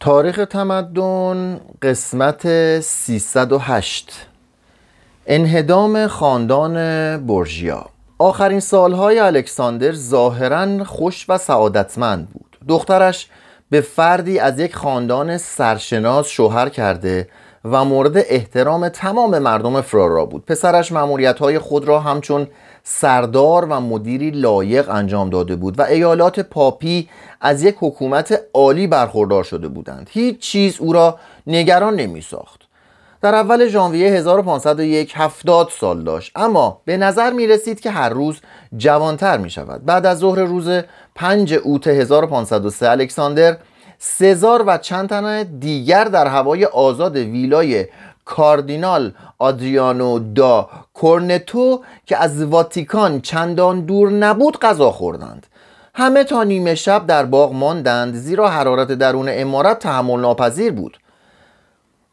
تاریخ تمدن قسمت 308 انهدام خاندان برژیا. آخرین سالهای الکساندر ظاهرا خوش و سعادتمند بود. دخترش به فردی از یک خاندان سرشناس شوهر کرده و مورد احترام تمام مردم فرارا بود. پسرش های خود را همچون سردار و مدیری لایق انجام داده بود و ایالات پاپی از یک حکومت عالی برخوردار شده بودند. هیچ چیز او را نگران نمی ساخت در اول ژانویه 1501 هفتاد سال داشت. اما به نظر می رسید که هر روز جوانتر می شود بعد از ظهر روز 5 اوت 1503 الکساندر سزار و چند تن دیگر در هوای آزاد ویلای کاردینال آدریانو دا کورنتو که از واتیکان چندان دور نبود غذا خوردند. همه تا نیمه شب در باغ ماندند زیرا حرارت درون امارت تحمل ناپذیر بود.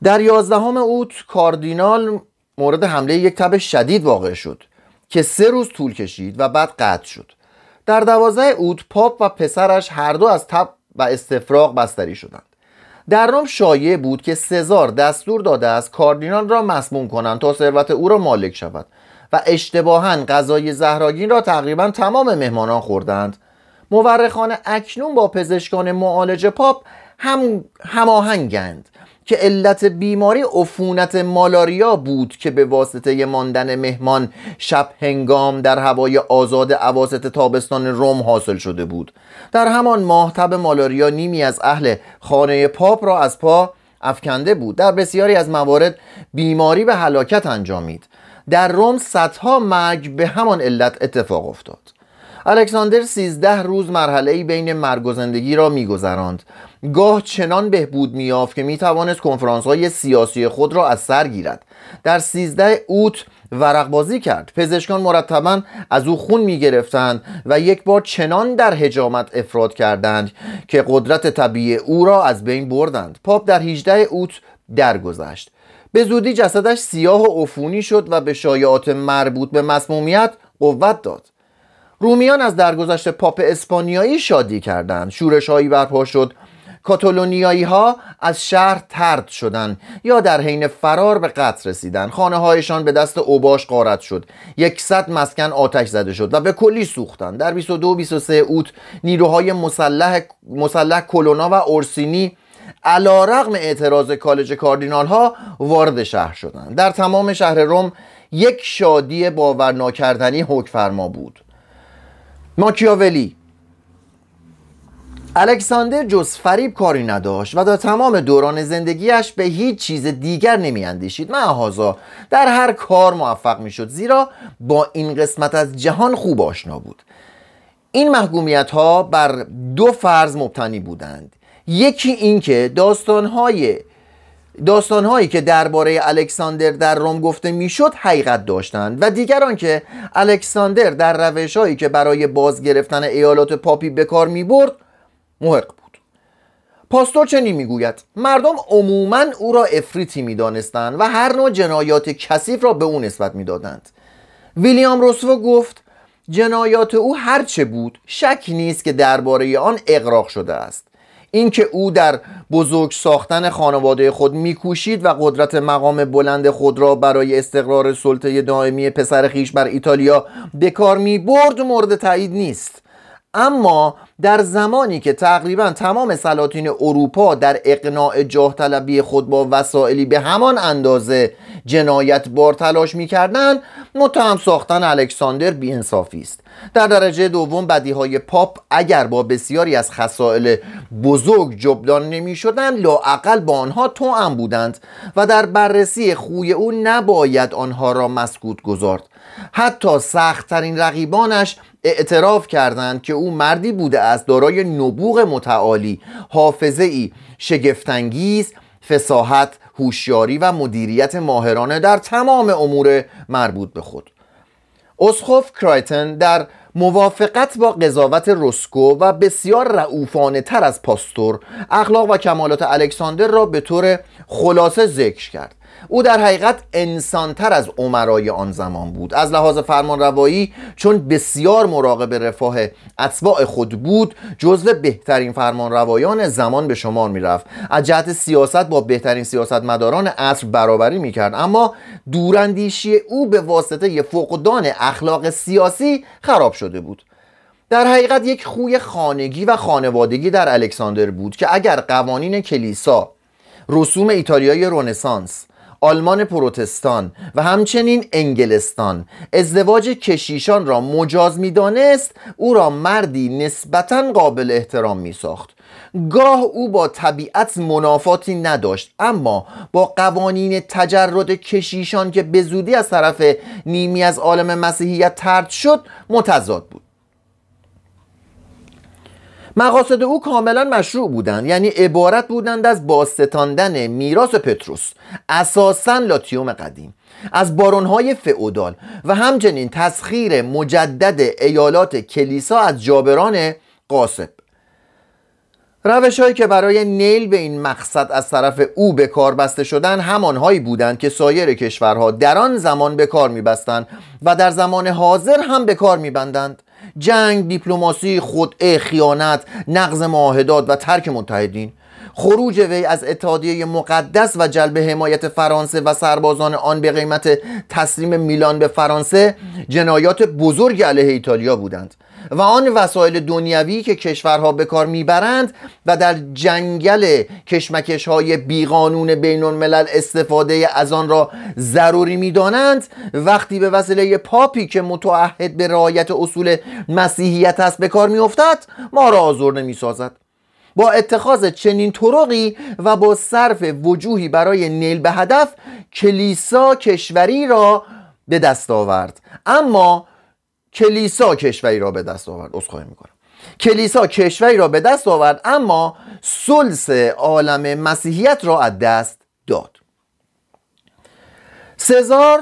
در یازدهم اوت کاردینال مورد حمله یک تب شدید واقع شد که سه روز طول کشید و بعد قطع شد. در دوازده اوت پاپ و پسرش هر دو از تب و استفراغ بستری شدند. در روم شایع بود که سزار دستور داده است کاردینال را مسموم کنند تا ثروت او را مالک شود و اشتباها غذای زهراگین را تقریبا تمام مهمانان خوردند. مورخان اکنون با پزشکان معالج پاپ هم هماهنگند. که علت بیماری عفونت مالاریا بود که به واسطه ماندن مهمان شب هنگام در هوای آزاد عواست تابستان روم حاصل شده بود. در همان ماه تب مالاریا نیمی از اهل خانه پاپ را از پا افکنده بود. در بسیاری از موارد بیماری به هلاکت انجامید. در روم صدها مرگ به همان علت اتفاق افتاد. الکساندر سیزده روز مرحله بین مرگ و زندگی را میگذراند. گاه چنان بهبود میافت که می‌توانست کنفرانس های سیاسی خود را از سر گیرد. در سیزده اوت ورق بازی کرد. پزشکان مرتبا از او خون می‌گرفتند و یک بار چنان در هجامت افراد کردند که قدرت طبیعی او را از بین بردند. پاپ در 18 اوت درگذشت. به زودی جسدش سیاه و عفونی شد و به شایعات مربوط به مسمومیت قوت داد. رومیان از درگذشت پاپ اسپانیایی شادی کردند. شورش هایی برپا شد. کاتالونیایی ها از شهر ترد شدند یا در حین فرار به قتل رسیدند. خانه هایشان به دست اوباش غارت شد. یکصد مسکن آتش زده شد و به کلی سوختند. در 22 23 اوت نیروهای مسلح مسلح کلونا و اورسینی علا رغم اعتراض کالج کاردینال ها وارد شهر شدند. در تمام شهر روم یک شادی باور ناکردنی حکم فرما بود. ماکیاولی. الکساندر جز فریب کاری نداشت و در تمام دوران زندگیش به هیچ چیز دیگر نمی اندیشید معهازا در هر کار موفق می شد زیرا با این قسمت از جهان خوب آشنا بود. این محکومیت ها بر دو فرض مبتنی بودند. یکی اینکه داستانهای داستانهایی که درباره الکساندر در روم گفته می‌شد حقیقت داشتند و دیگران که الکساندر در روشهایی که برای باز گرفتن ایالات پاپی به کار می برد محق بود. پاستور چنین می‌گوید مردم عموما او را افریتی می‌دانستند و هر نوع جنایات کثیف را به او نسبت می‌دادند. ویلیام روسو گفت جنایات او هرچه بود شک نیست که درباره آن اقراق شده است. اینکه او در بزرگ ساختن خانواده خود میکوشید و قدرت مقام بلند خود را برای استقرار سلطه دائمی پسر خیش بر ایتالیا به کار می برد مورد تایید نیست. اما در زمانی که تقریبا تمام سلاطین اروپا در اقناع جاه طلبی خود با وسائلی به همان اندازه جنایت بار تلاش می‌کردند متهم ساختن الکساندر بیانصافی است. در درجه دوم بدی های پاپ اگر با بسیاری از خسائل بزرگ جبران نمی شدن لاعقل با آنها توأم بودند و در بررسی خوی او نباید آنها را مسکوت گذارد. حتی سختترین رقیبانش اعتراف کردند که او مردی بوده است دارای نبوغ متعالی حافظه ای شگفتانگیز فساحت هوشیاری و مدیریت ماهرانه در تمام امور مربوط به خود. اسخوف کرایتن در موافقت با قضاوت روسکو و بسیار رعوفانه تر از پاستور اخلاق و کمالات الکساندر را به طور خلاصه ذکر کرد. او در حقیقت انسانتر از عمرای آن زمان بود. از لحاظ فرمان روایی چون بسیار مراقب رفاه اتباع خود بود جزو بهترین فرمان روایان زمان به شمار می رفت از جهت سیاست با بهترین سیاستمداران عصر برابری می کرد اما دوراندیشی او به واسطه فقدان اخلاق سیاسی خراب شده بود. در حقیقت یک خوی خانگی و خانوادگی در الکساندر بود که اگر قوانین کلیسا رسوم ایتالیای رونسانس آلمان پروتستان و همچنین انگلستان. ازدواج کشیشان را مجاز می‌دانست او را مردی نسبتا قابل احترام می ساخت گاه او با طبیعت منافاتی نداشت اما با قوانین تجرد کشیشان که به زودی از طرف نیمی از عالم مسیحیت ترد شد متضاد بود. مقاصد او کاملا مشروع بودند. یعنی عبارت بودند از باستاندن میراث پتروس اساسا لاتیوم قدیم از بارونهای فئودال و همچنین تسخیر مجدد ایالات کلیسا از جابران قاسب. روش هایی که برای نیل به این مقصد از طرف او به کار بسته شدن همانهایی بودند که سایر کشورها در آن زمان به کار میبستند و در زمان حاضر هم به کار میبندند. جنگ، دیپلماسی، خودعه، خیانت، نقض معاهدات و ترک متحدین. خروج وی از اتحادیه مقدس و جلب حمایت فرانسه و سربازان آن به قیمت تسلیم میلان به فرانسه جنایات بزرگ علیه ایتالیا بودند. و آن وسایل دنیوی که کشورها به کار می‌برند و در جنگل کشمکش های بیقانون بین الملل استفاده از آن را ضروری می‌دانند وقتی به وسیله پاپی که متعهد به رعایت اصول مسیحیت است به کار میافتد ما را آزرده می‌سازد. با اتخاذ چنین طرقی و با صرف وجوهی برای نیل به هدف کلیسا کشوری را به دست آورد. اما کلیسا کشوری را به دست آورد. اصخایی می‌کنم. کلیسا کشوری را به دست آورد اما سلس عالم مسیحیت را از دست داد. سزار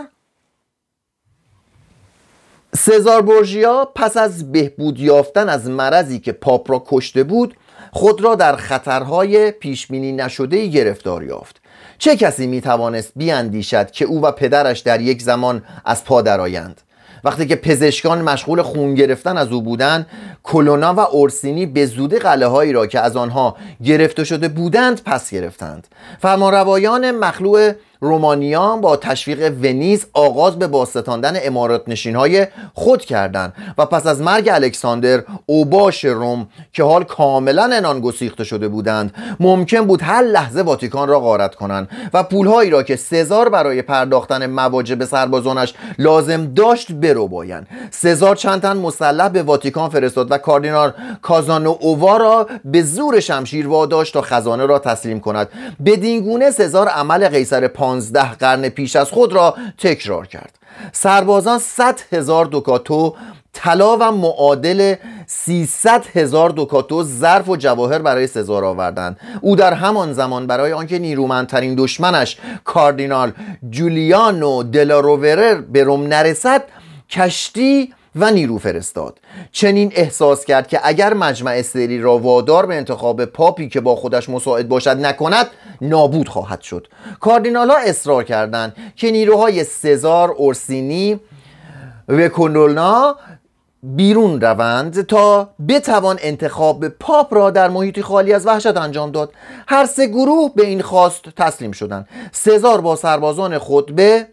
سزار بورژیا پس از بهبود یافتن از مرضی که پاپ را کشته بود خود را در خطرهای پیشبینی نشده گرفتار یافت. چه کسی می توانست بیاندیشد که او و پدرش در یک زمان از پا درآیند؟ وقتی که پزشکان مشغول خون گرفتن از او بودند کلونا و اورسینی به زودی قله هایی را که از آنها گرفته شده بودند پس گرفتند. فرمانروایان مخلوع رومانیان با تشویق ونیز آغاز به باستاندن امارات نشین های خود کردند و پس از مرگ الکساندر اوباش روم که حال کاملا انان گسیخته شده بودند ممکن بود هر لحظه واتیکان را غارت کنند و پولهایی را که سزار برای پرداختن مواجب سربازانش لازم داشت برو بایند سزار چند تن مسلح به واتیکان فرستاد و کاردینال کازانو اووا را به زور شمشیر واداشت تا خزانه را تسلیم کند. بدین گونه سزار عمل قیصر پانزده قرن پیش از خود را تکرار کرد. سربازان 100 هزار دوکاتو طلا و معادل 300 هزار دوکاتو ظرف و جواهر برای سزار آوردند. او در همان زمان برای آنکه نیرومندترین دشمنش کاردینال جولیانو دلاروورر به روم نرسد کشتی و نیرو فرستاد. چنین احساس کرد که اگر مجمع سری را وادار به انتخاب پاپی که با خودش مساعد باشد نکند نابود خواهد شد. کاردینال ها اصرار کردند که نیروهای سزار اورسینی و کندولنا بیرون روند تا بتوان انتخاب پاپ را در محیطی خالی از وحشت انجام داد. هر سه گروه به این خواست تسلیم شدند. سزار با سربازان خود به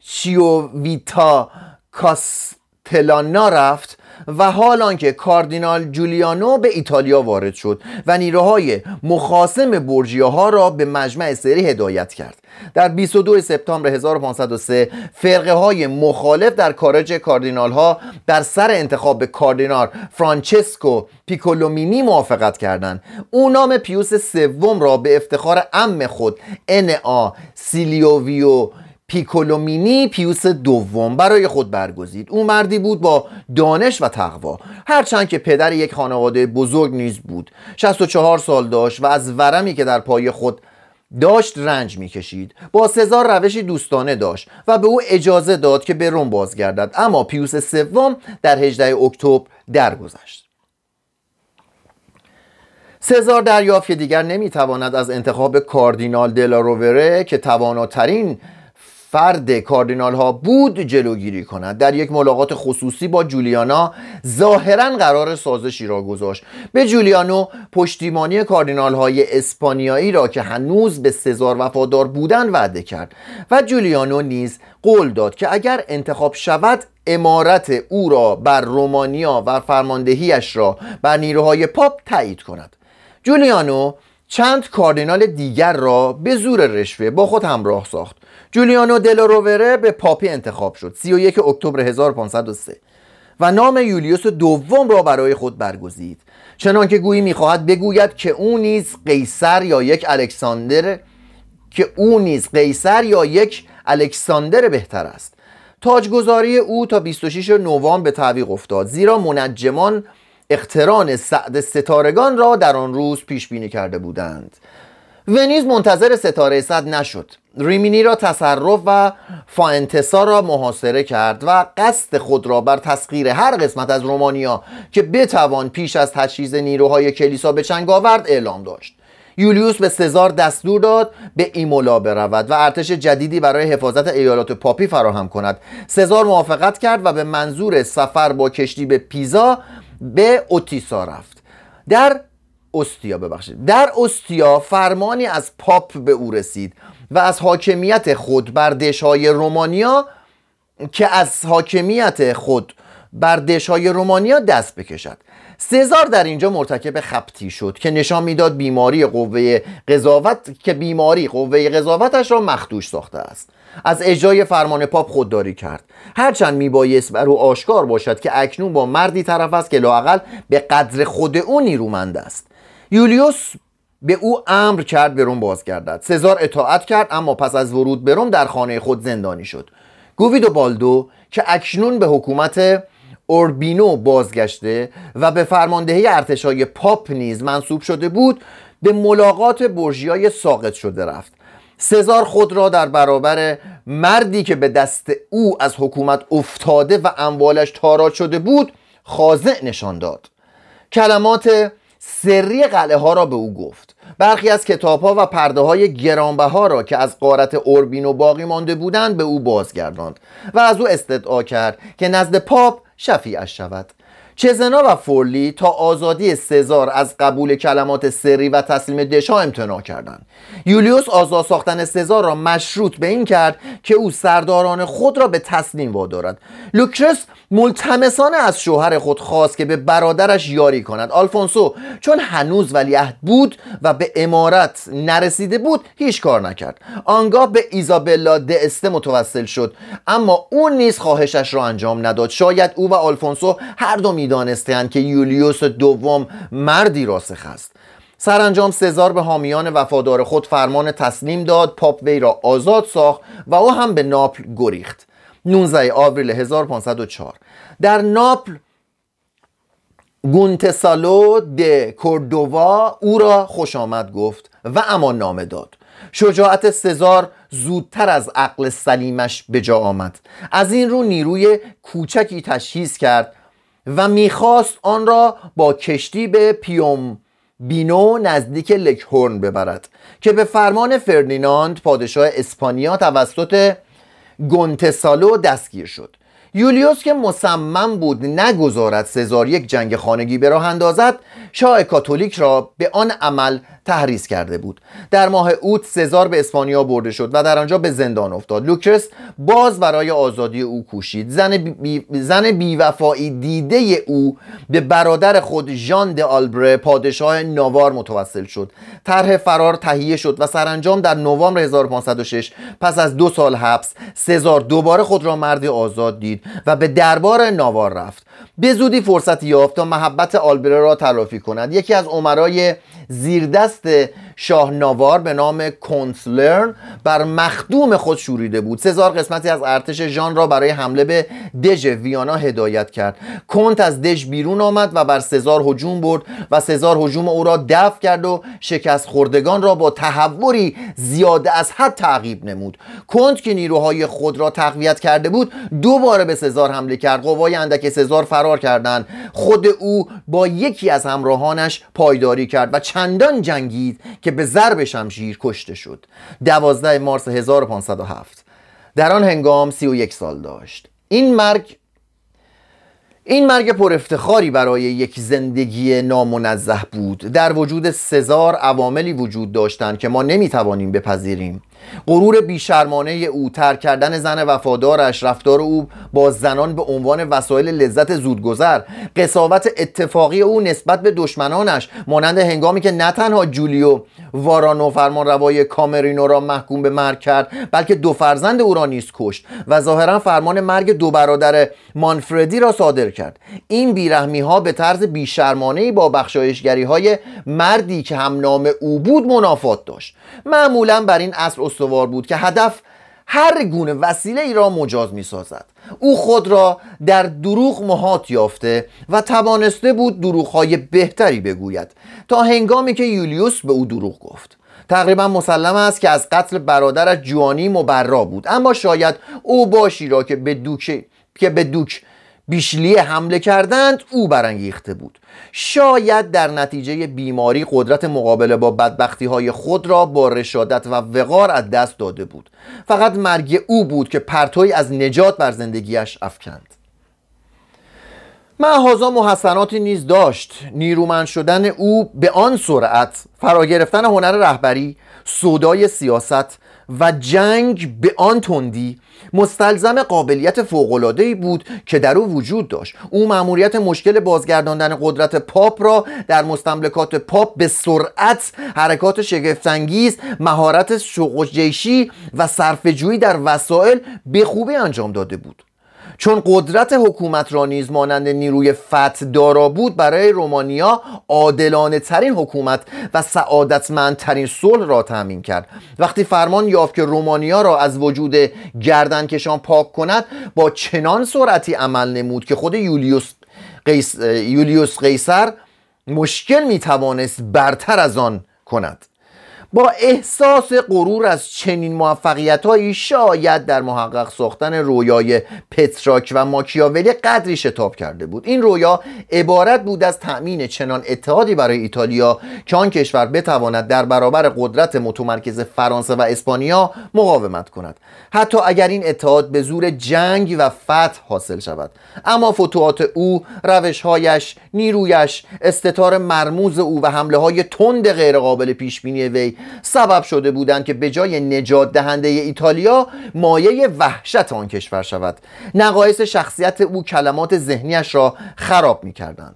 چیوویتا کاس تلانا رفت و حال آنکه کاردینال جولیانو به ایتالیا وارد شد و نیروهای مخاسم بورژیاها را به مجمع سری هدایت کرد. در 22 سپتامبر 1503 فرقه های مخالف در کالج کاردینال ها در سر انتخاب کاردینال فرانچسکو پیکولومینی موافقت کردند. او نام پیوس سوم را به افتخار عم خود انئا سیلویو پیکولومینی پیوس دوم برای خود برگزید. او مردی بود با دانش و تقوا. هرچند که پدر یک خانواده بزرگ نیز بود. 64 سال داشت و از ورمی که در پای خود داشت رنج می‌کشید. با سزار روشی دوستانه داشت و به او اجازه داد که به روم بازگردد. اما پیوس سوم در 18 اکتبر درگذشت. سزار دریافت که دیگر نمی‌تواند از انتخاب کاردینال دلارووره که تواناترین فرد کاردینال ها بود جلوگیری کند. در یک ملاقات خصوصی با جولیانا ظاهرا قرار سازشی را گذاشت. به جولیانو پشتیبانی کاردینال های اسپانیایی را که هنوز به سزار وفادار بودن وعده کرد و جولیانو نیز قول داد که اگر انتخاب شود امارت او را بر رومانیا و فرماندهیش را بر نیروهای پاپ تایید کند. جولیانو چند کاردینال دیگر را به زور رشوه با خود همراه ساخت. جولیانو دلارووره به پاپی انتخاب شد. 31 اکتبر 1503 و نام یولیوس دوم را برای خود برگزید. چنانکه گویی می‌خواهد بگوید که او نیز قیصر یا یک الکساندر که او نیز قیصر یا یک الکساندر بهتر است. تاجگذاری او تا 26 نوامبر به تعویق افتاد زیرا منجمان اقتران سعد ستارگان را در آن روز پیش بینی کرده بودند. ونیز منتظر ستاره صد نشد. ریمینی را تصرف و فاینتسا را محاصره کرد و قصد خود را بر تسخیر هر قسمت از رومانیا که بتوان پیش از تجهیز نیروهای کلیسا به چنگ آورد اعلام داشت. یولیوس به سزار دستور داد به ایمولا برود و ارتش جدیدی برای حفاظت ایالات پاپی فراهم کند. سزار موافقت کرد و به منظور سفر با کشتی به پیزا به اوتیسا رفت. در استیا ببخشید. در استیا فرمانی از پاپ به او رسید و از حاکمیت خود بر دشهای رومانیا که از حاکمیت خود بر دشهای رومانیا دست بکشد. سزار در اینجا مرتکب خبتی شد که نشان می‌داد بیماری قوه قضاوت که بیماری قوه قضاوتش را مخدوش ساخته است. از اجرای فرمان پاپ خودداری کرد. هرچند میبایست بر او آشکار باشد که اکنون با مردی طرف است که لاقل به قدر خود او نیرومند است. یولیوس به او امر کرد به روم بازگردد سزار اطاعت کرد اما پس از ورود به روم در خانه خود زندانی شد. گویدو بالدو که اکنون به حکومت اوربینو بازگشته و به فرماندهی ارتشای پاپ نیز منصوب شده بود به ملاقات برژیای ساقط شده رفت. سزار خود را در برابر مردی که به دست او از حکومت افتاده و اموالش تاراج شده بود خاضع نشان داد. کلمات سری قلعه ها را به او گفت. برخی از کتاب ها و پرده های گرانبها را که از قارت اوربینو باقی مانده بودند به او بازگرداند و از او استدعا کرد که نزد پاپ شفیعش شود. چزنا و فورلی تا آزادی سزار از قبول کلمات سری و تسلیم دشا امتناع کردند. یولیوس آزاد ساختن سزار را مشروط به این کرد که او سرداران خود را به تسلیم وادارد. لوکرس ملتمسانه از شوهر خود خواست که به برادرش یاری کند. آلفونسو چون هنوز ولیعهد بود و به امارت نرسیده بود هیچ کار نکرد. آنگاه به ایزابلا د استه متوسل شد اما او نیز خواهشش را انجام نداد. شاید او و آلفونسو هر دو می‌دانستند که یولیوس دوم مردی راسخ است. سرانجام سزار به حامیان وفادار خود فرمان تسلیم داد پاپ وی را آزاد ساخت و او هم به ناپل گریخت. 19 آوریل 1504 در ناپل گونتسالو د کوردووا او را خوش آمد گفت و امان نامه داد. شجاعت سزار زودتر از عقل سلیمش به جا آمد. از این رو نیروی کوچکی تشخیص کرد و می‌خواست آن را با کشتی به پیوم بینو نزدیک لکهورن ببرد که به فرمان فردیناند پادشاه اسپانیا توسط گونتسالو دستگیر شد. یولیوس که مصمم بود نگذارد سزار یک جنگ خانگی به راه اندازد شاه کاتولیک را به آن عمل تحریض کرده بود. در ماه اوت سزار به اسپانیا برده شد و در آنجا به زندان افتاد. لوکرس باز برای آزادی او کوشید. زن, بی... زن بیوفایی دیده او به برادر خود ژان د آلبره پادشاه ناوار متوسل شد. طرح فرار تهیه شد و سرانجام در نوامبر 1506 پس از دو سال حبس سزار دوباره خود را مردی آزاد دید. و به دربار ناوار رفت. به زودی فرصتی یافت تا محبت آلبره را تلافی کند. یکی از عمرای زیردست شاه ناوار به نام کنسلرن بر مخدوم خود شوریده بود. سزار قسمتی از ارتش ژان را برای حمله به دژ ویانا هدایت کرد. کنت از دژ بیرون آمد و بر سزار هجوم برد و سزار هجوم او را دفع کرد و شکست خوردگان را با تحوری زیاده از حد تعقیب نمود. کنت که نیروهای خود را تقویت کرده بود دوباره به سزار حمله کرد. قوای اندک سزار فرار کردند. خود او با یکی از همراهانش پایداری کرد و چندان جنگید که به ضرب شمشیر کشته شد. دوازده مارس 1507 در آن هنگام سی و یک سال داشت. این مرگ این مرگ پر افتخاری برای یک زندگی نامنزه بود. در وجود سزار عواملی وجود داشتند که ما نمی‌توانیم بپذیریم. غرور بیشرمانه او ترک کردن زن وفادارش رفتار او با زنان به عنوان وسایل لذت زودگذر قصاوت اتفاقی او نسبت به دشمنانش مانند هنگامی که نه تنها جولیو وارانو فرمان روای کامرینو را محکوم به مرگ کرد بلکه دو فرزند او را نیز کشت و ظاهرا فرمان مرگ دو برادر مانفردی را صادر کرد. این بیرحمی ها به طرز بیشرمانه با بخشایشگری های مردی که هم نام او بود منافات داشت. معمولا بر این اصل استوار بود که هدف هر گونه وسیله ای را مجاز می سازد او خود را در دروغ محات یافته و توانسته بود دروغ های بهتری بگوید تا هنگامی که یولیوس به او دروغ گفت. تقریبا مسلم است که از قتل برادرش جوانی مبرا بود اما شاید او باشی را که به دوک که به دوک بیشلیه حمله کردند او برانگیخته بود. شاید در نتیجه بیماری قدرت مقابله با بدبختی های خود را با رشادت و وقار از دست داده بود. فقط مرگ او بود که پرتوی از نجات بر زندگیش افکند. محازا محسناتی نیز داشت. نیرومند شدن او به آن سرعت فرا گرفتن هنر رهبری سودای سیاست و جنگ به آن تندی مستلزم قابلیت فوق‌العاده‌ای بود که در او وجود داشت. او مأموریت مشکل بازگرداندن قدرت پاپ را در مستملکات پاپ به سرعت حرکات شگفتانگیز مهارت جیشی و صرفه‌جویی در وسایل به خوبی انجام داده بود. چون قدرت حکومت را نیز مانند نیروی فتح دارا بود برای رومانیا عادلانه ترین حکومت و سعادتمندترین صلح را تأمین کرد. وقتی فرمان یافت که رومانیا را از وجود گردنکشان پاک کند با چنان سرعتی عمل نمود که خود یولیوس قیس... یولیوس قیصر مشکل می توانست برتر از آن کند. با احساس غرور از چنین موفقیت هایی شاید در محقق ساختن رویای پتراک و ماکیاولی قدری شتاب کرده بود. این رویا عبارت بود از تأمین چنان اتحادی برای ایتالیا که آن کشور بتواند در برابر قدرت متمرکز فرانسه و اسپانیا مقاومت کند. حتی اگر این اتحاد به زور جنگ و فتح حاصل شود. اما فتوحات او روشهایش نیرویش استتار مرموز او و حمله های تند غیرقابل پیش بینی سبب شده بودند که به جای نجات دهنده ایتالیا مایه وحشت آن کشور شود. نقایص شخصیت او کلمات ذهنیش را خراب می کردند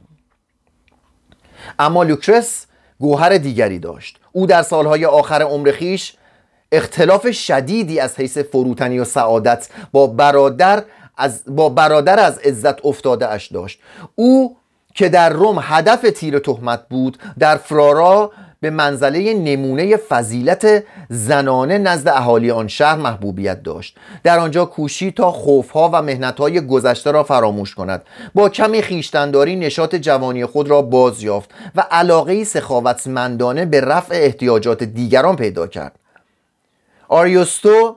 اما لوکرس گوهر دیگری داشت. او در سالهای آخر عمر خیش اختلاف شدیدی از حیث فروتنی و سعادت با برادر از با برادر از عزت افتاده اش داشت. او که در روم هدف تیر تهمت بود در فرارا به منزله نمونه فضیلت زنانه نزد اهالی آن شهر محبوبیت داشت. در آنجا کوشی تا خوفها و مهنتهای گذشته را فراموش کند. با کمی خیشتنداری نشاط جوانی خود را باز یافت و علاقه سخاوتمندانه به رفع احتیاجات دیگران پیدا کرد. آریوستو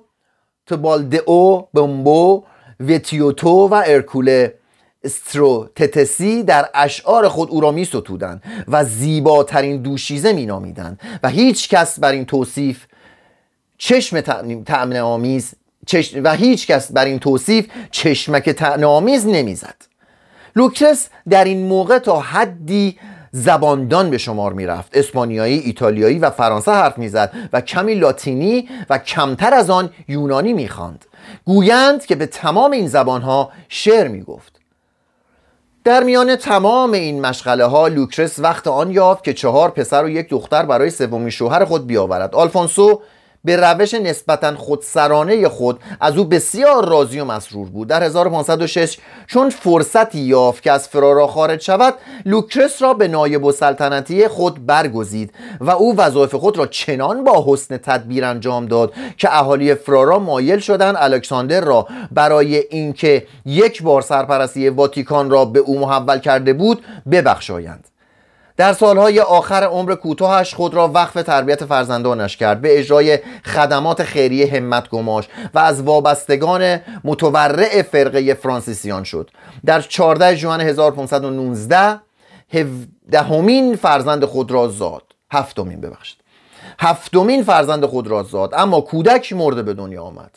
تبالدئو بمبو ویتیوتو و ارکوله استروتتسی در اشعار خود او را می و زیباترین دوشیزه می نامیدند و هیچ کس بر این توصیف چشم تأمن آمیز و هیچ کس بر این توصیف چشمک تأمن آمیز نمی‌زد. لوکرس در این موقع تا حدی زباندان به شمار می‌رفت. اسپانیایی ایتالیایی و فرانسه حرف می‌زد و کمی لاتینی و کمتر از آن یونانی می‌خواند. گویند که به تمام این زبانها شعر می‌گفت. در میان تمام این مشغله ها لوکرس وقت آن یافت که چهار پسر و یک دختر برای سومین شوهر خود بیاورد. آلفونسو به روش نسبتا خودسرانه خود از او بسیار راضی و مسرور بود. در 1506 چون فرصتی یافت که از فرارا خارج شود لوکرس را به نایب سلطنتی خود برگزید و او وظایف خود را چنان با حسن تدبیر انجام داد که اهالی فرارا مایل شدند الکساندر را برای اینکه یک بار سرپرستی واتیکان را به او محول کرده بود ببخشایند. در سالهای آخر عمر کوتاهش خود را وقف تربیت فرزندانش کرد. به اجرای خدمات خیریه همت گماش و از وابستگان متورع فرقه فرانسیسیان شد. در 14 ژوئن 1519 هفدهمین فرزند خود را زاد. هفتمین ببخشید. هفتمین فرزند خود را زاد. اما کودک مرده به دنیا آمد.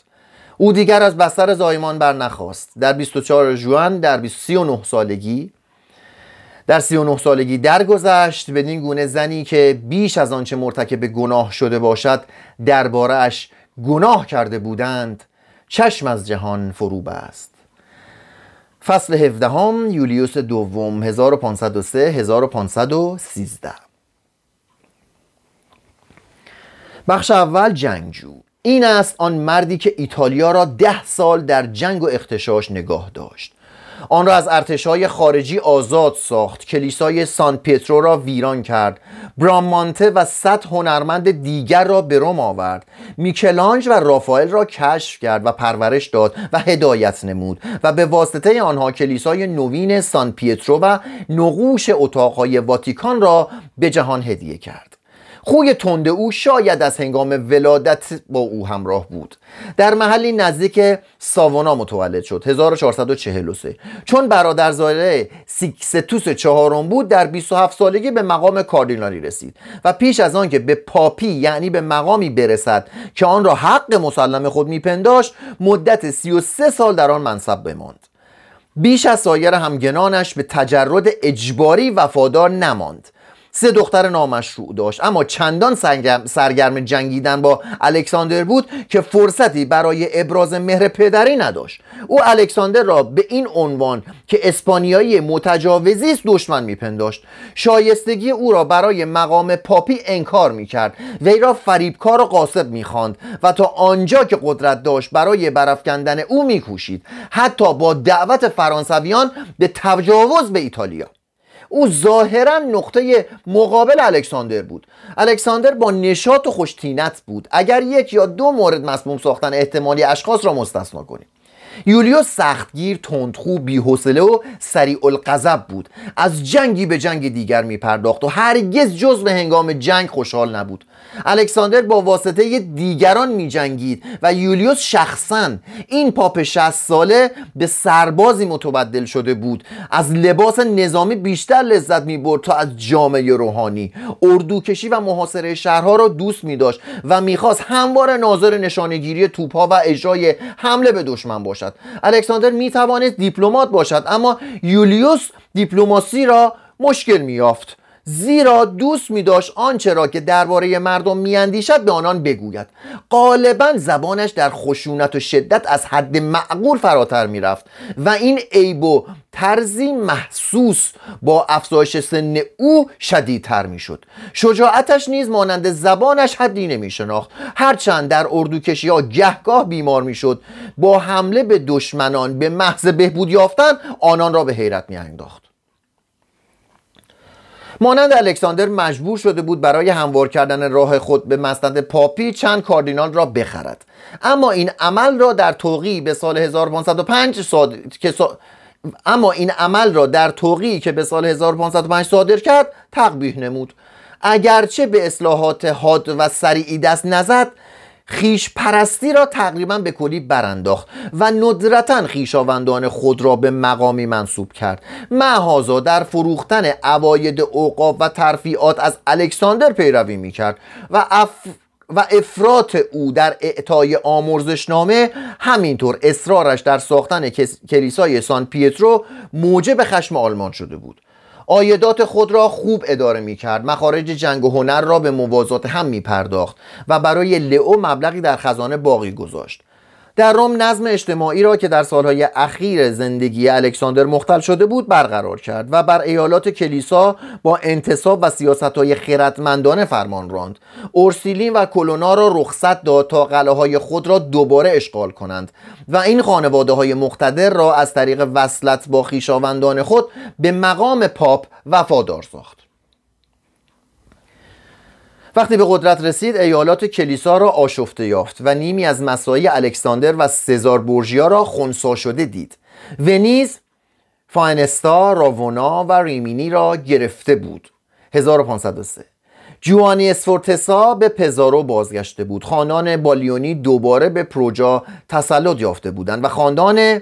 او دیگر از بستر زایمان بر نخواست در 24 ژوئن در 39 سالگی در 39 سالگی درگذشت. بدین گونه زنی که بیش از آنچه مرتکب گناه شده باشد دربارهاش گناه کرده بودند. چشم از جهان فرو است فصل 17 هم یولیوس دوم 1503 1513 بخش اول جنگجو. این است آن مردی که ایتالیا را ده سال در جنگ و اختشاش نگاه داشت. آن را از ارتشای خارجی آزاد ساخت. کلیسای سان پیترو را ویران کرد. برامانته و صد هنرمند دیگر را به روم آورد. میکلانج و رافائل را کشف کرد و پرورش داد و هدایت نمود و به واسطه آنها کلیسای نوین سان پیترو و نقوش اتاقهای واتیکان را به جهان هدیه کرد. خوی تند او شاید از هنگام ولادت با او همراه بود. در محلی نزدیک ساوانا متولد شد 1443 چون برادرزاده سیکستوس چهارم بود در 27 سالگی به مقام کاردینالی رسید و پیش از آن که به پاپی یعنی به مقامی برسد که آن را حق مسلم خود میپنداشت مدت 33 سال در آن منصب بماند. بیش از سایر همگنانش به تجرد اجباری وفادار نماند. سه دختر نامشروع داشت. اما چندان سرگرم جنگیدن با الکساندر بود که فرصتی برای ابراز مهر پدری نداشت. او الکساندر را به این عنوان که اسپانیایی متجاوزی است دشمن میپنداشت. شایستگی او را برای مقام پاپی انکار می‌کرد. وی را فریبکار و قاسب می‌خواند و تا آنجا که قدرت داشت برای برافکندن او میکوشید. حتی با دعوت فرانسویان به تجاوز به ایتالیا. او ظاهرا نقطه مقابل الکساندر بود. الکساندر با نشاط و خوشتینت بود. اگر یک یا دو مورد مسموم ساختن احتمالی اشخاص را مستثنا کنیم. یولیوس سختگیر تندخو بیحوصله و سریع القذب بود. از جنگی به جنگ دیگر می پرداخت و هرگز جز به هنگام جنگ خوشحال نبود. الکساندر با واسطه دیگران می جنگید و یولیوس شخصا این پاپ 60 ساله به سربازی متبدل شده بود. از لباس نظامی بیشتر لذت می برد تا از جامعه روحانی. اردوکشی و محاصره شهرها را دوست می داشت و می‌خواست همواره ناظر نشانگیری توپها و اجرای حمله به دشمن باشد. الکساندر می توانست دیپلمات باشد اما یولیوس دیپلماسی را مشکل می یافت زیرا دوست می داشت آنچه را که درباره مردم میاندیشد به آنان بگوید. غالبا زبانش در خشونت و شدت از حد معقول فراتر می‌رفت و این عیب و طرزی محسوس با افزایش سن او شدیدتر می‌شد. شجاعتش نیز مانند زبانش حدی نمی شناخت هرچند در اردوکشی ها گهگاه بیمار می‌شد با حمله به دشمنان به محض بهبود یافتن آنان را به حیرت میانداخت. مانند الکساندر مجبور شده بود برای هموار کردن راه خود به مسند پاپی چند کاردینال را بخرد. اما این عمل را در توقی به سال 1505 صادر... که اما این عمل را در توقی که به سال 1505 صادر کرد تقبیح نمود. اگرچه به اصلاحات حاد و سریعی دست نزد خیش پرستی را تقریبا به کلی برانداخت و ندرتا خیشاوندان خود را به مقامی منصوب کرد. محازا در فروختن عواید اوقاف و ترفیعات از الکساندر پیروی می‌کرد و اف و افراط او در اعطای آمرزشنامه همینطور اصرارش در ساختن کلیسای سان پیترو موجب خشم آلمان شده بود. آیدات خود را خوب اداره می کرد. مخارج جنگ و هنر را به موازات هم می پرداخت و برای لئو مبلغی در خزانه باقی گذاشت. در روم نظم اجتماعی را که در سالهای اخیر زندگی الکساندر مختل شده بود برقرار کرد و بر ایالات کلیسا با انتصاب و سیاستهای خیرتمندانه فرمان راند. اورسیلین و کلونا را رخصت داد تا قلعه خود را دوباره اشغال کنند و این خانواده های مقتدر را از طریق وصلت با خیشاوندان خود به مقام پاپ وفادار ساخت. وقتی به قدرت رسید ایالات کلیسا را آشفته یافت و نیمی از مسایی الکساندر و سزار بورژیا را خونسا شده دید. ونیز فاینتسا راوونا و ریمینی را گرفته بود. 1503 جووانی اسفورتسا به پزارو بازگشته بود. خاندان بالیونی دوباره به پروجا تسلط یافته بودند و خاندان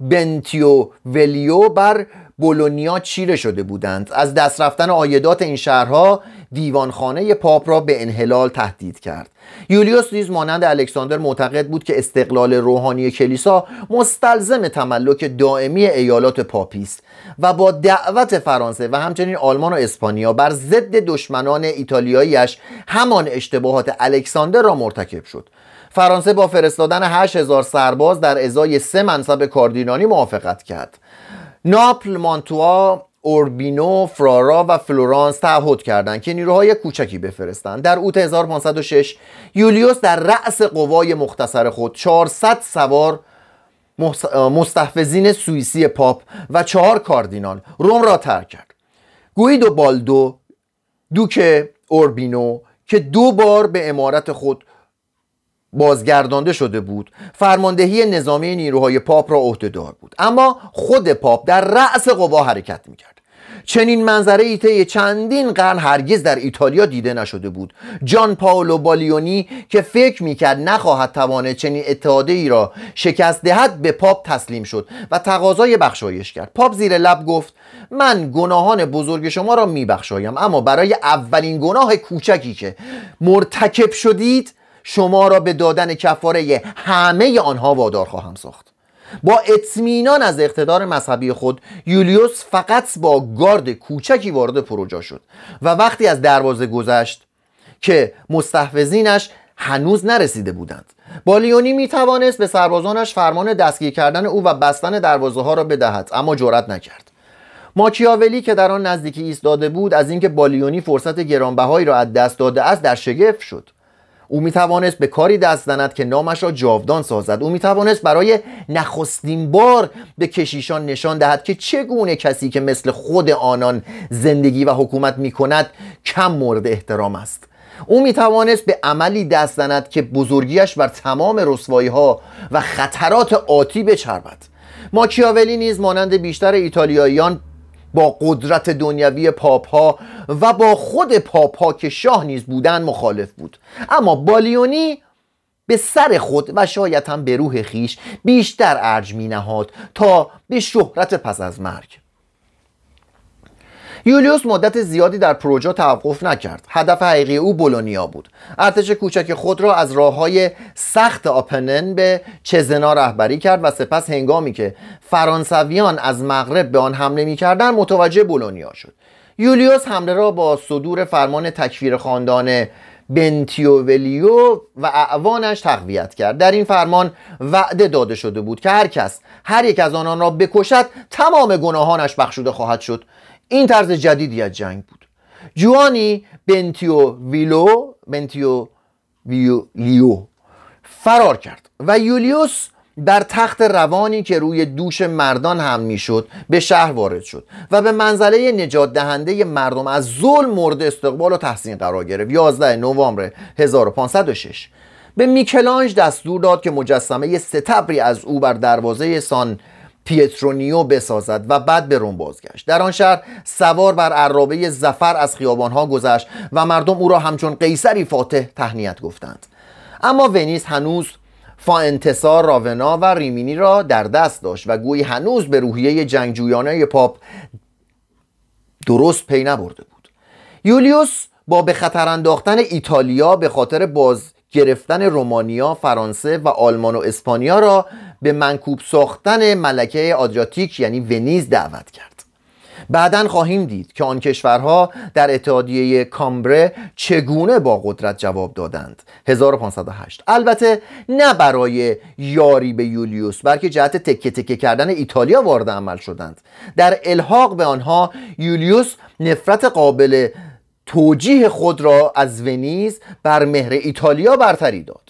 بنتیو ولیو بر بولونیا چیره شده بودند. از دست رفتن عایدات این شهرها دیوانخانه پاپ را به انحلال تهدید کرد. یولیوس نیز مانند الکساندر معتقد بود که استقلال روحانی کلیسا مستلزم تملک دائمی ایالات پاپی است و با دعوت فرانسه و همچنین آلمان و اسپانیا بر ضد دشمنان ایتالیاییش همان اشتباهات الکساندر را مرتکب شد. فرانسه با فرستادن 8000 سرباز در ازای سه منصب کاردینالی موافقت کرد. ناپل، مانتوا، اوربینو، فرارا و فلورانس تعهد کردند که نیروهای کوچکی بفرستند. در اوت 1506 یولیوس در رأس قوای مختصر خود 400 سوار مستحفظین سوئیسی پاپ و چهار کاردینال روم را ترک کرد. گویدو بالدو دوک اوربینو که دو بار به امارت خود بازگردانده شده بود فرماندهی نظامی نیروهای پاپ را عهدهدار بود اما خود پاپ در رأس قوا حرکت می‌کرد چنین منظره ای طی چندین قرن هرگز در ایتالیا دیده نشده بود. جان پاولو بالیونی که فکر می‌کرد نخواهد توانست چنین اتحادیه ای را شکست دهد به پاپ تسلیم شد و تقاضای بخشایش کرد. پاپ زیر لب گفت من گناهان بزرگ شما را میبخشایم اما برای اولین گناه کوچکی که مرتکب شدید شما را به دادن کفاره همه آنها وادار خواهم ساخت. با اطمینان از اقتدار مذهبی خود یولیوس فقط با گارد کوچکی وارد پروژا شد و وقتی از دروازه گذشت که مستحفظینش هنوز نرسیده بودند. بالیونی می توانست به سربازانش فرمان دستگیر کردن او و بستن دروازه ها را بدهد اما جرأت نکرد. ماکیاولی که در آن نزدیکی ایستاده بود از اینکه بالیونی فرصت گرانبهایی را از دست داده است در شگفت شد. او می توانست به کاری دست زند که نامش را جاودان سازد. او می توانست برای نخستین بار به کشیشان نشان دهد که چگونه کسی که مثل خود آنان زندگی و حکومت می کند کم مورد احترام است. او می توانست به عملی دست زند که بزرگیش بر تمام رسوایی ها و خطرات آتی بچربد. ماکیاولی نیز مانند بیشتر ایتالیاییان با قدرت دنیوی پاپ ها و با خود پاپ ها که شاه نیز بودن مخالف بود. اما بالیونی به سر خود و شاید هم به روح خیش بیشتر ارج می نهاد تا به شهرت پس از مرگ. یولیوس مدت زیادی در پروژا توقف نکرد. هدف حقیقی او بولونیا بود. ارتش کوچک خود را از راه های سخت آپنن به چزنا رهبری کرد و سپس هنگامی که فرانسویان از مغرب به آن حمله می‌کردند متوجه بولونیا شد. یولیوس حمله را با صدور فرمان تکفیر خاندان بنتیوولیو و اعوانش تقویت کرد. در این فرمان وعده داده شده بود که هر کس هر یک از آنان را بکشد تمام گناهانش بخشوده خواهد شد. این طرز جدیدی از جنگ بود. جوانی بنتیو ویلو بنتیو ویلیو فرار کرد و یولیوس در تخت روانی که روی دوش مردان هم می‌شد به شهر وارد شد و به منزله نجات دهنده مردم از ظلم مورد استقبال و تحسین قرار گرفت. 11 نوامبر 1506 به میکلانج دستور داد که مجسمه ستبری از او بر دروازه سان پیترونیو بسازد و بعد به روم بازگشت. در آن شهر سوار بر عرابه زفر از خیابانها گذشت و مردم او را همچون قیصری فاتح تهنیت گفتند. اما ونیز هنوز فا انتصار راونا و ریمینی را در دست داشت و گویی هنوز به روحیه جنگجویانه پاپ درست پی نبرده بود. یولیوس با به خطر انداختن ایتالیا به خاطر باز گرفتن رومانیا، فرانسه و آلمان و اسپانیا را به منکوب ساختن ملکه آدریاتیک یعنی ونیز دعوت کرد. بعدا خواهیم دید که آن کشورها در اتحادیه کامبره چگونه با قدرت جواب دادند. 1508 البته نه برای یاری به یولیوس بلکه جهت تکه تکه کردن ایتالیا وارد عمل شدند. در الحاق به آنها یولیوس نفرت قابل توجیه خود را از ونیز بر مهر ایتالیا برتری داد.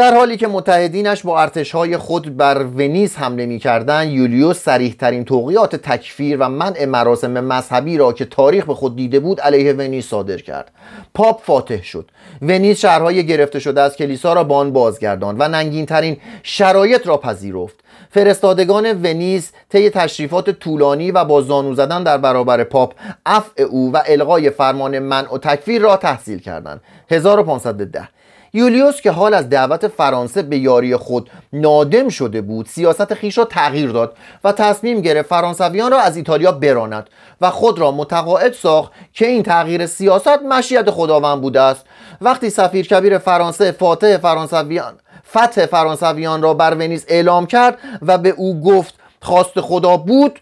در حالی که متحدینش با ارتشهای خود بر ونیز حمله می کردن یولیوس سریح ترین توقیات تکفیر و منع مراسم مذهبی را که تاریخ به خود دیده بود علیه ونیز صادر کرد. پاپ فاتح شد. ونیز شهرهای گرفته شده از کلیسا را به آن بازگرداند و ننگین ترین شرایط را پذیرفت. فرستادگان ونیز طی تشریفات طولانی و با زانو زدن در برابر پاپ عفع او و الغای فرمان منع و تکفیر را تحصیل کردند. 1510 یولیوس که حال از دعوت فرانسه به یاری خود نادم شده بود سیاست خیش را تغییر داد و تصمیم گرفت فرانسویان را از ایتالیا براند و خود را متقاعد ساخت که این تغییر سیاست مشیت خداوند بوده است. وقتی سفیر کبیر فرانسه فاتح فرانسویان فتح فرانسویان را بر ونیز اعلام کرد و به او گفت خواست خدا بود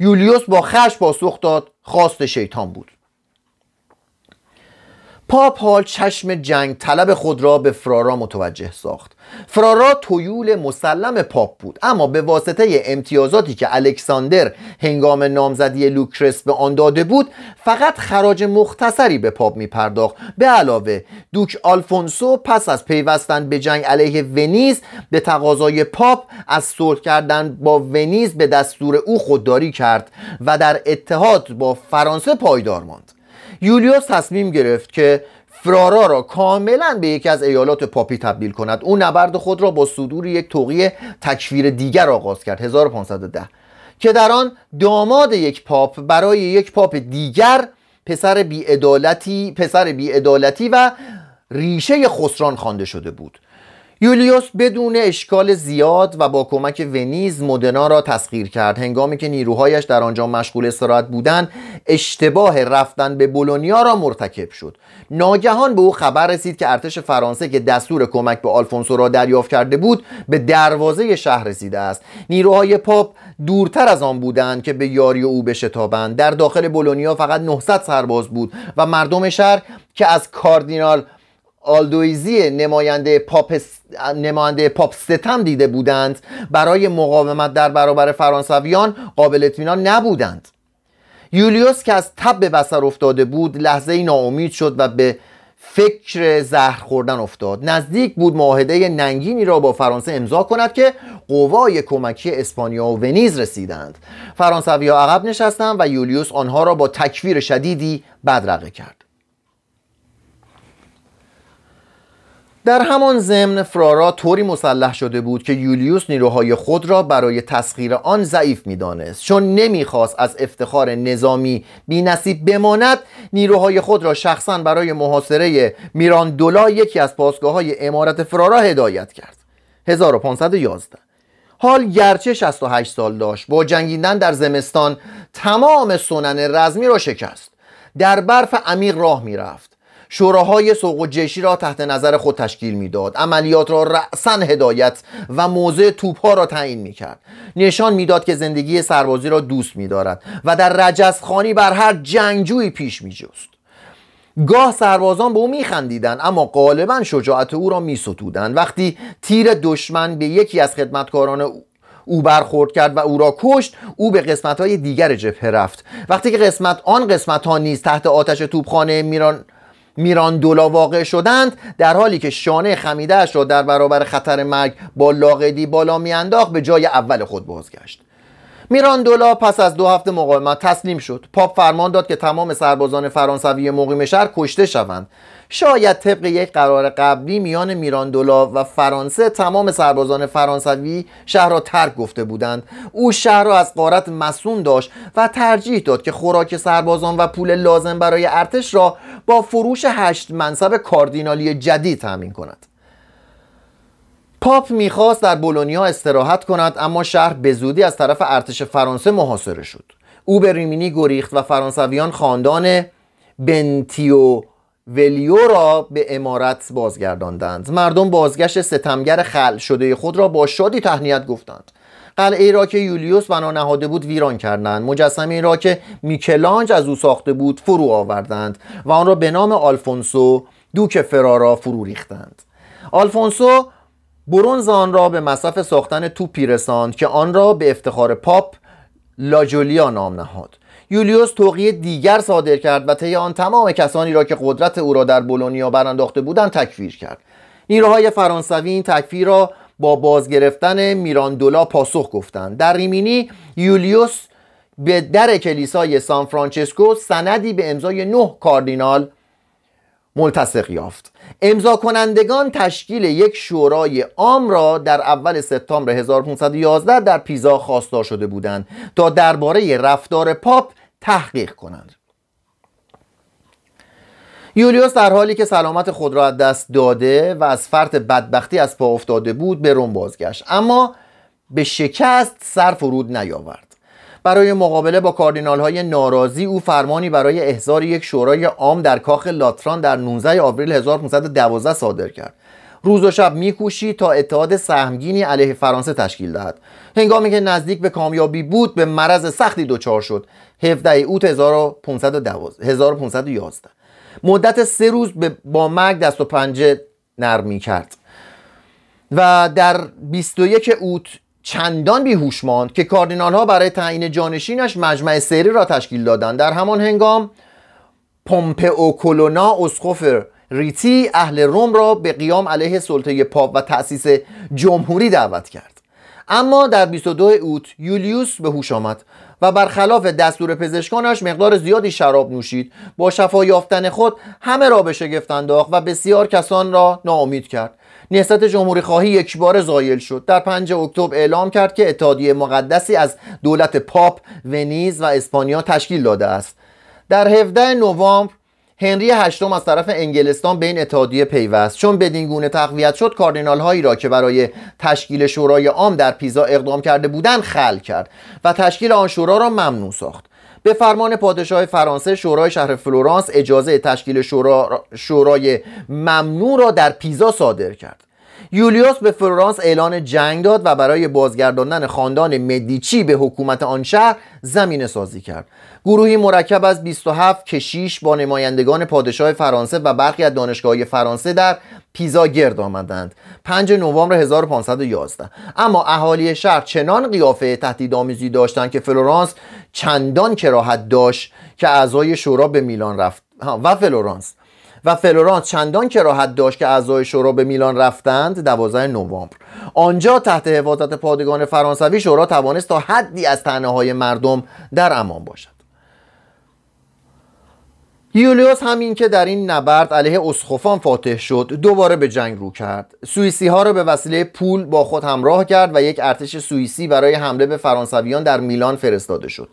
یولیوس با خش پاسخ داد خواست شیطان بود. پاپ حال چشم جنگ طلب خود را به فرارا متوجه ساخت. فرارا تویول مسلم پاپ بود اما به واسطه امتیازاتی که الکساندر هنگام نامزدی لوکرس به آن داده بود فقط خراج مختصری به پاپ می پرداخت به علاوه دوک آلفونسو پس از پیوستن به جنگ علیه ونیز به تقاضای پاپ از صلح کردن با ونیز به دستور او خودداری کرد و در اتحاد با فرانسه پایدار ماند. یولیوس تصمیم گرفت که فرارا را کاملا به یکی از ایالات پاپی تبدیل کند. او نبرد خود را با صدور یک توقیع تکفیر دیگر آغاز کرد 1510 که در آن داماد یک پاپ برای یک پاپ دیگر پسر بیعدالتی پسر بیعدالتی و ریشه خسران خوانده شده بود. یولیوس بدون اشکال زیاد و با کمک ونیز مدنا را تسخیر کرد. هنگامی که نیروهایش در آنجا مشغول استراحت بودند اشتباه رفتن به بولونیا را مرتکب شد. ناگهان به او خبر رسید که ارتش فرانسه که دستور کمک به آلفونسو را دریافت کرده بود به دروازه شهر رسیده است. نیروهای پاپ دورتر از آن بودند که به یاری او بشتابند. در داخل بولونیا فقط 900 سرباز بود و مردم شهر که از کاردینال آلدویزی نماینده پاپ نماینده پاپ ستم دیده بودند. برای مقاومت در برابر فرانسویان قابل اطمینان نبودند. یولیوس که از تب به بسر افتاده بود لحظه ناامید شد و به فکر زهر خوردن افتاد. نزدیک بود معاهده ننگینی را با فرانسه امضا کند که قوای کمکی اسپانیا و ونیز رسیدند. فرانسوی عقب نشستند و یولیوس آنها را با تکفیر شدیدی بدرقه کرد. در همان ضمن فرارا طوری مسلح شده بود که یولیوس نیروهای خود را برای تسخیر آن ضعیف می‌دانست. چون نمی‌خواست از افتخار نظامی بی نصیب بماند نیروهای خود را شخصا برای محاصره میراندولا یکی از پاسگاه های امارت فرارا هدایت کرد. 1511 حال گرچه 68 سال داشت با جنگیدن در زمستان تمام سنن رزمی را شکست. در برف عمیق راه می‌رفت. شوراهای سوق و جشی را تحت نظر خود تشکیل می‌داد. عملیات را رأسا هدایت و موضع توپها را تعیین می‌کرد. نشان می‌داد که زندگی سربازی را دوست میدارد و در رجزخانی بر هر جنگجویی پیش میجست. گاه سربازان به او میخندیدند اما غالبا شجاعت او را میستودند. وقتی تیر دشمن به یکی از خدمتکاران او او برخورد کرد و او را کشت او به قسمت های دیگر جبهه رفت. وقتی که قسمت آن قسمت ها نیز تحت آتش توپخانه میران میران دولا واقع شدند در حالی که شانه خمیدهش را در برابر خطر مرگ با لاقدی بالا میانداخت به جای اول خود بازگشت. میراندولا پس از دو هفته مقاومت تسلیم شد. پاپ فرمان داد که تمام سربازان فرانسوی مقیم شهر کشته شوند. شاید طبق یک قرار قبلی میان میراندولا و فرانسه تمام سربازان فرانسوی شهر را ترک گفته بودند. او شهر را از قارت مسون داشت و ترجیح داد که خوراک سربازان و پول لازم برای ارتش را با فروش هشت منصب کاردینالی جدید تأمین کند. پاپ می‌خواست در بولونیا استراحت کند اما شهر به زودی از طرف ارتش فرانسه محاصره شد. او به ریمینی گریخت و فرانسویان خاندان بنتیو ولیو را به امارت بازگرداندند. مردم بازگشت ستمگر خل شده خود را با شادی تهنیت گفتند. قلعه را که یولیوس بنا نهاده بود ویران کردند. مجسمه را که میکلانج از او ساخته بود فرو آوردند و آن را به نام آلفونسو دوک فرارا فرو ریختند. آلفونسو برونز آن را به مصرف ساختن توپی رساند که آن را به افتخار پاپ لاجولیا نام نهاد. یولیوس توقیه دیگر صادر کرد و طی آن تمام کسانی را که قدرت او را در بولونیا برانداخته بودند تکفیر کرد. نیروهای فرانسوی این تکفیر را با بازگرفتن میراندولا پاسخ گفتند. در ریمینی یولیوس به در کلیسای سان فرانچسکو سندی به امضای نه کاردینال ملتصق یافت. امضا کنندگان تشکیل یک شورای عام را در اول سپتامبر 1511 در پیزا خواستار شده بودند تا درباره رفتار پاپ تحقیق کنند. یولیوس در حالی که سلامت خود را از دست داده و از فرط بدبختی از پا افتاده بود به روم بازگشت. اما به شکست سر فرود نیاورد. برای مقابله با کاردینال های ناراضی او فرمانی برای احضار یک شورای عام در کاخ لاتران در 19 آوریل 1512 صادر کرد. روز و شب میکوشید تا اتحاد سهمگینی علیه فرانسه تشکیل دهد. هنگامی که نزدیک به کامیابی بود به مرض سختی دچار شد. 17 اوت 1511 مدت سه روز با مرگ دست و پنجه نرمی کرد و در 21 اوت چندان بیهوش ماند که کاردینال ها برای تعیین جانشینش مجمع سری را تشکیل دادند. در همان هنگام پومپئو کولونا اسقف ریتی اهل روم را به قیام علیه سلطه پاپ و تأسیس جمهوری دعوت کرد. اما در 22 اوت یولیوس به هوش آمد و برخلاف دستور پزشکانش مقدار زیادی شراب نوشید. با شفا یافتن خود همه را به شگفت انداخت و بسیار کسان را ناامید کرد. نهضت جمهوری خواهی یک بار زایل شد. در 5 اکتبر اعلام کرد که اتحادیه مقدسی از دولت پاپ ونیز و اسپانیا تشکیل داده است. در 17 نوامبر هنری هشتم از طرف انگلستان به این اتحادیه پیوست. چون بدین گونه تقویت شد کاردینال هایی را که برای تشکیل شورای عام در پیزا اقدام کرده بودند خلع کرد و تشکیل آن شورا را ممنوع ساخت. به فرمان پادشاه فرانسه شورای شهر فلورانس اجازه تشکیل شورا شورای ممنوع را در پیزا صادر کرد. یولیوس به فلورانس اعلان جنگ داد و برای بازگرداندن خاندان مدیچی به حکومت آن شهر زمینه سازی کرد. گروهی مرکب از 27 کشیش با نمایندگان پادشاه فرانسه و برخی از دانشگاه فرانسه در پیزا گرد آمدند. 5 نوامبر 1511 اما اهالی شهر چنان قیافه تهدیدآمیزی داشتند که فلورانس چندان کراهت داشت که اعضای شورا به میلان رفت. و فلورانس و فلورانس چندان کراهت داشت که اعضای شورا به میلان رفتند 12 نوامبر. آنجا تحت حفاظت پادگان فرانسوی شورا توانست تا حدی از طعنه مردم در امان باشد. یولیوس همین که در این نبرد علیه اسخفان فاتح شد دوباره به جنگ رو کرد. سوئیسی ها را به وسیله پول با خود همراه کرد و یک ارتش سوئیسی برای حمله به فرانسویان در میلان فرستاده شد.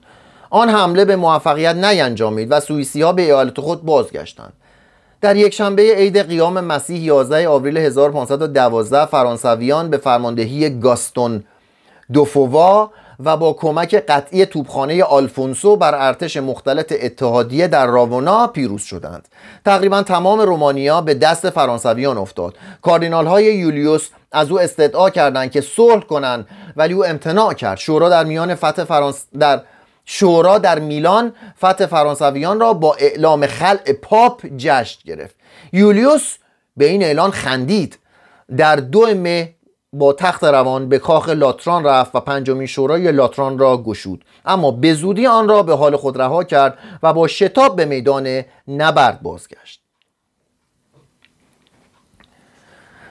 آن حمله به موفقیت نینجامید و سوئیسی ها به ایالت خود بازگشتند. در یک شنبه عید قیام مسیح 11 آوریل 1512 فرانسویان به فرماندهی گاستون دوفوا و با کمک قطعی توپخانه آلفونسو بر ارتش مختلط اتحادیه در راونا پیروز شدند. تقریبا تمام رومانیا به دست فرانسویان افتاد. کاردینال های یولیوس از او استدعا کردند که صلح کنند ولی او امتناع کرد. شورا در میان فتح فرانس در شورا در میلان فتح فرانسویان را با اعلام خلع پاپ جشن گرفت. یولیوس به این اعلان خندید. در دو مه با تخت روان به کاخ لاتران رفت و پنجمین شورای لاتران را گشود. اما به زودی آن را به حال خود رها کرد و با شتاب به میدان نبرد بازگشت.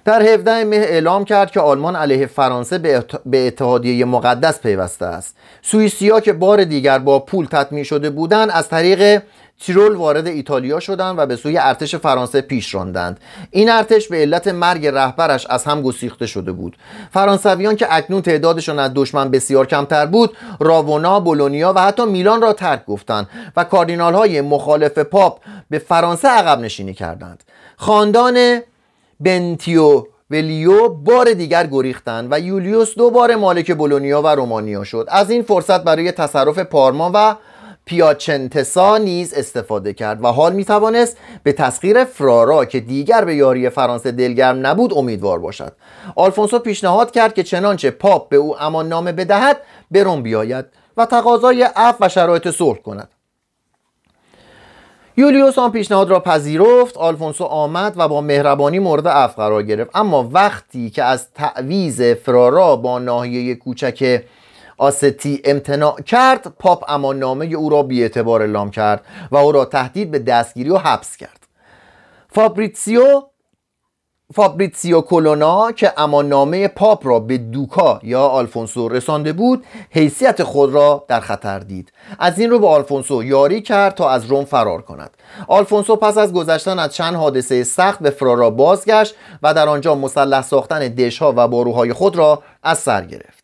در 17 مه اعلام کرد که آلمان علیه فرانسه به اتحادیه مقدس پیوسته است. سوئیسیا که بار دیگر با پول تطمیع شده بودند از طریق تیرول وارد ایتالیا شدند و به سوی ارتش فرانسه پیش راندند. این ارتش به علت مرگ رهبرش از هم گسیخته شده بود. فرانسویان که اکنون تعدادشان از دشمن بسیار کمتر بود راونا بولونیا و حتی میلان را ترک گفتند و کاردینال های مخالف پاپ به فرانسه عقب نشینی کردند. خاندان بنتیو ولیو بار دیگر گریختند و یولیوس دوباره مالک بولونیا و رومانیا شد. از این فرصت برای تصرف پارما و پیاچنتسا نیز استفاده کرد و حال می توانست به تسخیر فرارا که دیگر به یاری فرانسه دلگرم نبود امیدوار باشد. آلفونسو پیشنهاد کرد که چنانچه پاپ به او امان نامه بدهد به روم بیاید و تقاضای عفو و شرایط صلح کند. یولیوس آن پیشنهاد را پذیرفت آلفونسو آمد و با مهربانی مورد عفو قرار گرفت. اما وقتی که از تعویز فرارا با ناحیه کوچک آستی امتناع کرد پاپ امان نامه او را بیاعتبار اعلام کرد و او را تهدید به دستگیری و حبس کرد. فابریتسیو فابریتسیو کولونا که نامه پاپ را به دوکا یا آلفونسو رسانده بود حیثیت خود را در خطر دید. از این رو به آلفونسو یاری کرد تا از روم فرار کند. آلفونسو پس از گذشتن از چند حادثه سخت به فرارا بازگشت و در آنجا مسلح ساختن دژها و باروهای خود را از سر گرفت.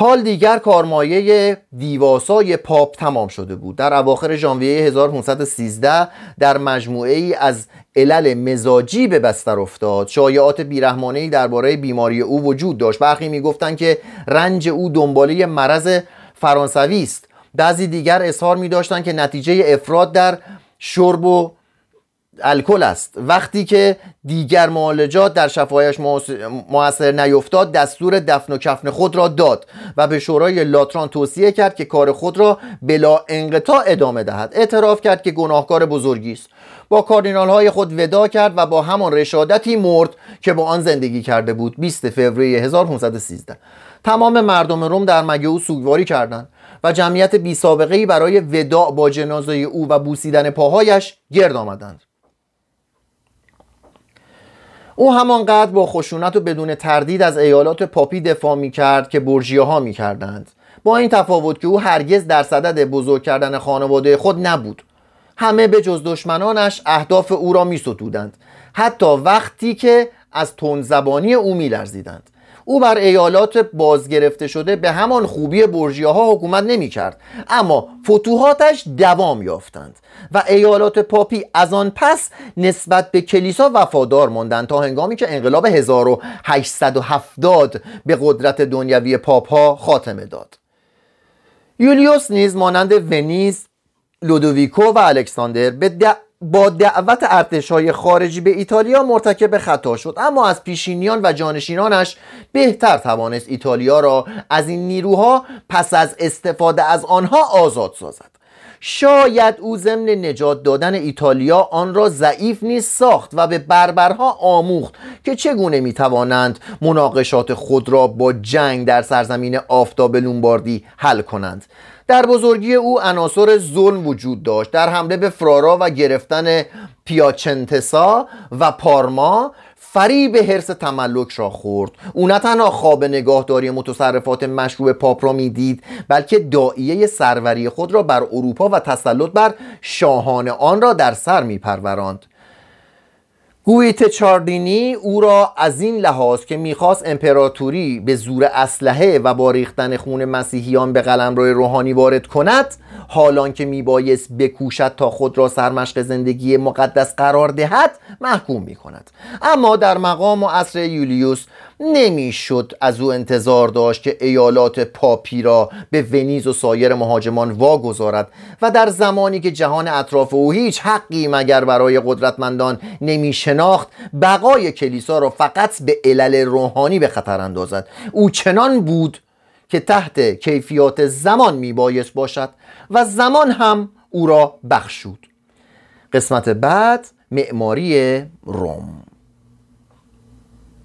حال دیگر کارمایه دیوآسای پاپ تمام شده بود. در اواخر ژانویه 1513 در مجموعه ای از علل مزاجی به بستر افتاد. شایعات بیرحمانه درباره بیماری او وجود داشت. برخی می‌گفتند که رنج او دنباله مرض فرانسوی است. بعضی دیگر اظهار می داشتند که نتیجه افراد در شرب و الکل است. وقتی که دیگر معالجات در شفایش موثر نیفتاد دستور دفن و کفن خود را داد و به شورای لاتران توصیه کرد که کار خود را بلا انقطاع ادامه دهد. اعتراف کرد که گناهکار بزرگی است. با کاردینال های خود ودا کرد و با همان رشادتی مرد که با آن زندگی کرده بود. 20 فوریه 1513 تمام مردم روم در مگه او سوگواری کردند و جمعیت بی سابقه برای وداع با جنازه او و بوسیدن پاهایش گرد آمدند. او همانقدر با خشونت و بدون تردید از ایالات پاپی دفاع می کرد که برژیاها می کردند با این تفاوت که او هرگز در صدد بزرگ کردن خانواده خود نبود. همه به جز دشمنانش اهداف او را می ستودند حتی وقتی که از تنزبانی او می لرزیدند او بر ایالات بازگرفته شده به همان خوبی برژیاها حکومت نمی کرد اما فتوحاتش دوام یافتند و ایالات پاپی از آن پس نسبت به کلیسا وفادار ماندند تا هنگامی که انقلاب 1870 به قدرت دنیوی پاپ ها خاتمه داد. یولیوس نیز مانند ونیز لودویکو و الکساندر به با دعوت ارتش های خارجی به ایتالیا مرتکب خطا شد. اما از پیشینیان و جانشینانش بهتر توانست ایتالیا را از این نیروها پس از استفاده از آنها آزاد سازد. شاید او ضمن نجات دادن ایتالیا آن را ضعیف نیست ساخت و به بربرها آموخت که چگونه می توانند مناقشات خود را با جنگ در سرزمین آفتاب لومباردی حل کنند. در بزرگی او عناصر ظلم وجود داشت در حمله به فرارا و گرفتن پیاچنتسا و پارما فریب حرس تملک را خورد. او نه تنها خواب نگاهداری متصرفات مشروع پاپ را می‌دید بلکه دائیه سروری خود را بر اروپا و تسلط بر شاهان آن را در سر میپروراند. گویت چاردینی او را از این لحاظ که می‌خواست امپراتوری به زور اسلحه و با ریختن خون مسیحیان به قلمرو روحانی وارد کند حالان که میبایست بکوشد تا خود را سرمشق زندگی مقدس قرار دهد محکوم می‌کند. اما در مقام و عصر یولیوس نمی‌شد از او انتظار داشت که ایالات پاپی را به ونیز و سایر مهاجمان واگذارد و در زمانی که جهان اطراف او هیچ حقی مگر برای قدرتمندان نمی شناخت بقای کلیسا را فقط به علل روحانی به خطر اندازد. او چنان بود که تحت کیفیات زمان می بایست باشد و زمان هم او را بخشود. قسمت بعد معماری روم